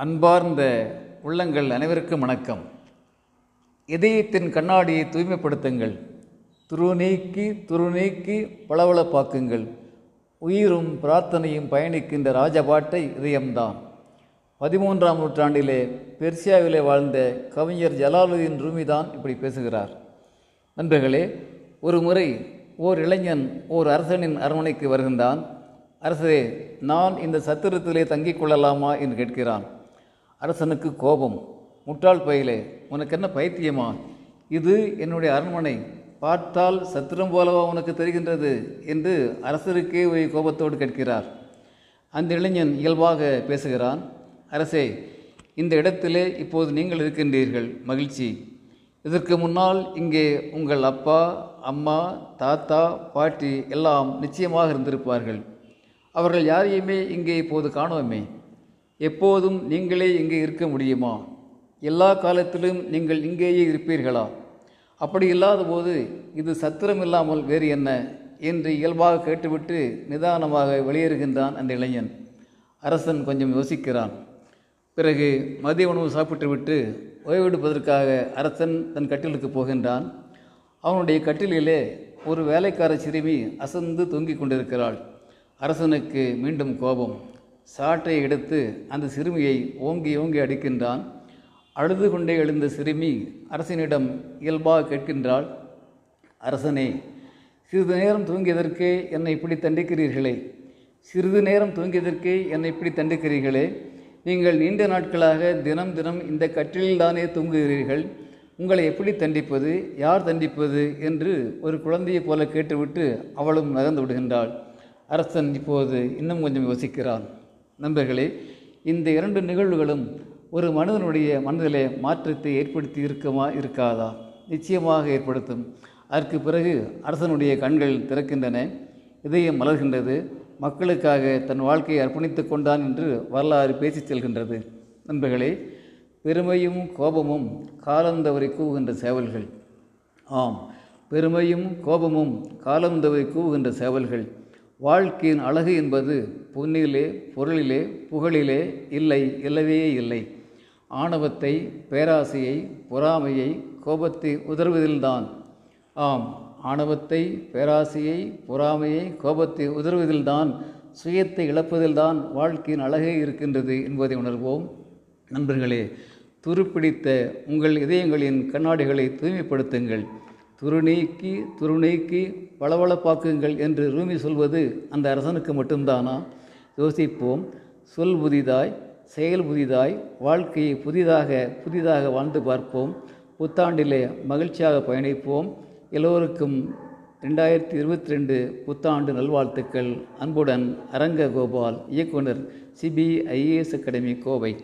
அன்பார்ந்த உள்ளங்கள் அனைவருக்கும் வணக்கம். இதயத்தின் கண்ணாடியை தூய்மைப்படுத்துங்கள். துரு நீக்கி துரு நீக்கி பளபளப்பாக்குங்கள். உயிரும் பிரார்த்தனையும் பயணிக்கின்ற ராஜபாட்டை இதயம்தான். பதிமூன்றாம் நூற்றாண்டிலே பெர்சியாவிலே வாழ்ந்த கவிஞர் ஜலாலுதீன் ரூமி தான் இப்படி பேசுகிறார். நண்பர்களே ஒரு முறை ஓர் இளைஞன் ஓர் அரசனின் அரண்மனைக்கு வருகின்றான். அரசே நான் இந்த சத்திரத்திலே தங்கிக் கொள்ளலாமா? என்று கேட்கிறான். அரசனுக்கு கோபம். முட்டாள் பயிலே உனக்கு என்ன பைத்தியமா? இது என்னுடைய அரண்மனை. பார்த்தால் சத்திரம் போலவா உனக்கு தெரிகின்றது என்று அரசருக்கே ஒரு கோபத்தோடு கேட்கிறார். அந்த இளைஞன் இயல்பாக பேசுகிறான் அரசே இந்த இடத்திலே இப்போது நீங்கள் இருக்கின்றீர்கள். மகிழ்ச்சி. இதற்கு முன்னால் இங்கே உங்கள் அப்பா அம்மா தாத்தா பாட்டி எல்லாம் நிச்சயமாக இருந்திருப்பார்கள். அவர்கள் யாரையுமே இங்கே இப்போது காணோமே. எப்போதும் நீங்களே இங்கே இருக்க முடியுமா? எல்லா காலத்திலும் நீங்கள் இங்கேயே இருப்பீர்களா? அப்படி இல்லாத போது இது சத்திரம் இல்லாமல் வேறு என்ன? என்று இயல்பாக கேட்டுவிட்டு நிதானமாக வெளியேறுகின்றான் அந்த இளைஞன். அரசன் கொஞ்சம் யோசிக்கிறான். பிறகு மதிய உணவு சாப்பிட்டுவிட்டு ஓய்வெடுப்பதற்காக அரசன் தன் கட்டிலுக்கு போகின்றான். அவனுடைய கட்டிலிலே ஒரு வேலைக்கார சிறுமி அசந்து தொங்கிக் கொண்டிருக்கிறாள். அரசனுக்கு மீண்டும் கோபம். சாட்டை எடுத்து அந்த சிறுமியை ஓங்கி ஓங்கி அடிக்கின்றான். அழுது கொண்டே எழுந்த சிறுமி அரசனிடம் இயல்பாக கேட்கின்றாள் அரசனே சிறிது நேரம் தூங்கியதற்கே என்னை இப்படி தண்டிக்கிறீர்களே. சிறிது நேரம் தூங்கியதற்கே என்னை இப்படி தண்டிக்கிறீர்களே. நீங்கள் நீண்ட நாட்களாக தினம் தினம் இந்த கட்டிலில்தானே தூங்குகிறீர்கள். உங்களை எப்படி தண்டிப்பது யார் தண்டிப்பது? என்று ஒரு குழந்தையைப் போல கேட்டுவிட்டு அவளும் நகர்ந்து விடுகின்றாள். அரசன் இப்போது இன்னும் கொஞ்சம் யோசிக்கிறான். நண்பர்களே இந்த இரண்டு நிகழ்வுகளும் ஒரு மனிதனுடைய மனதிலே மாற்றத்தை ஏற்படுத்தி இருக்குமா இருக்காதா? நிச்சயமாக ஏற்படுத்தும். அதற்கு பிறகு அரசனுடைய கண்கள் திறக்கின்றன இதயம் மலர்கின்றது மக்களுக்காக தன் வாழ்க்கையை அர்ப்பணித்து கொண்டான் என்று வரலாறு பேசிச் செல்கின்றது. நண்பர்களே பெருமையும் கோபமும் காலந்தவரை கூவுகின்ற சேவல்கள். ஆம் பெருமையும் கோபமும் காலந்தவரை கூவுகின்ற சேவல்கள். வாழ்க்கையின் அழகு என்பது பொன்னிலே பொருளிலே புகழிலே இல்லை இல்லவே இல்லை. ஆணவத்தை பேராசையை பொறாமையை கோபத்தை உதர்வதில்தான் ஆம் ஆணவத்தை பேராசையை பொறாமையை கோபத்தை உதர்வதில்தான் சுயத்தை இழப்பதில்தான் வாழ்க்கையின் அழகே இருக்கின்றது என்பதை உணர்வோம். நண்பர்களே துருப்பிடித்த உங்கள் இதயங்களின் கண்ணாடிகளை தூய்மைப்படுத்துங்கள். துருநீக்கி துருநீக்கி வளவளப்பாக்குங்கள் என்று ரூமி சொல்வது அந்த அரசனுக்கு மட்டும்தானா? யோசிப்போம். சொல் புதிதாய் செயல் புதிதாய் வாழ்க்கையை புதிதாக புதிதாக வாழ்ந்து பார்ப்போம். புத்தாண்டிலே மகிழ்ச்சியாக பயணிப்போம். எல்லோருக்கும் ரெண்டாயிரத்தி இருபத்தி ரெண்டு புத்தாண்டு நல்வாழ்த்துக்கள். அன்புடன் அரங்க கோபால் இயக்குனர் சிபிஐஏஎஸ் அகாடமி கோவை.